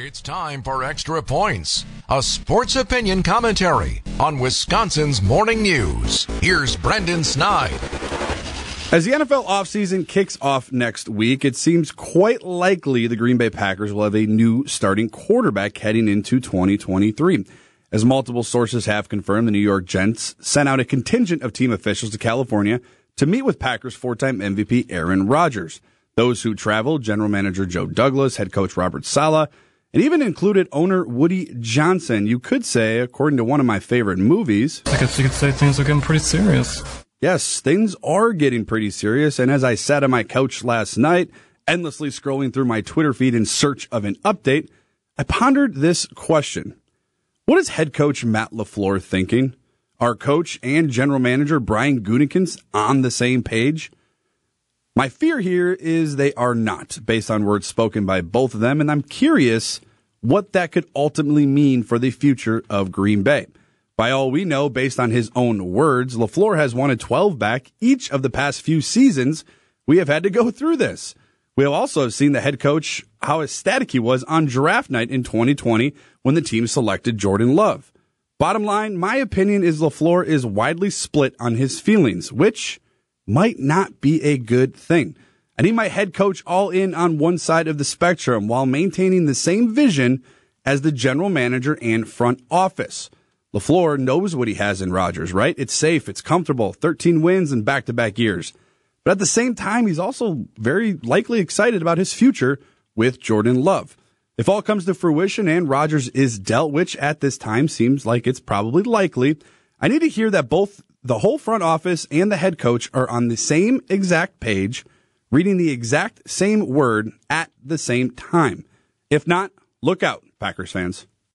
It's time for Extra Points, a sports opinion commentary on Wisconsin's morning news. Here's Brandon Sneide. As the NFL offseason kicks off next week, it seems quite likely the Green Bay Packers will have a new starting quarterback heading into 2023. As multiple sources have confirmed, the New York Jets sent out a contingent of team officials to California to meet with Packers four time MVP Aaron Rodgers. Those who traveled, general manager Joe Douglas, head coach Robert Saleh, and even included owner Woody Johnson. You could say, according to one of my favorite movies, I guess you could say things are getting pretty serious. Yes, things are getting pretty serious. And as I sat on my couch last night, endlessly scrolling through my Twitter feed in search of an update, I pondered this question. What is head coach Matt LaFleur thinking? Are coach and general manager Brian Gutekunst on the same page? My fear here is they are not, based on words spoken by both of them, and I'm curious what that could ultimately mean for the future of Green Bay. By all we know, based on his own words, LaFleur has wanted 12 back each of the past few seasons. We have had to go through this. We have also seen the head coach, how ecstatic he was on draft night in 2020 when the team selected Jordan Love. Bottom line, my opinion is LaFleur is widely split on his feelings, which might not be a good thing. I need my head coach all in on one side of the spectrum while maintaining the same vision as the general manager and front office. LaFleur knows what he has in Rodgers, right? It's safe, it's comfortable, 13 wins in back to back years. But at the same time, he's also very likely excited about his future with Jordan Love. If all comes to fruition and Rodgers is dealt, which at this time seems like it's probably likely, I need to hear that both the whole front office and the head coach are on the same exact page, reading the exact same word at the same time. If not, look out, Packers fans.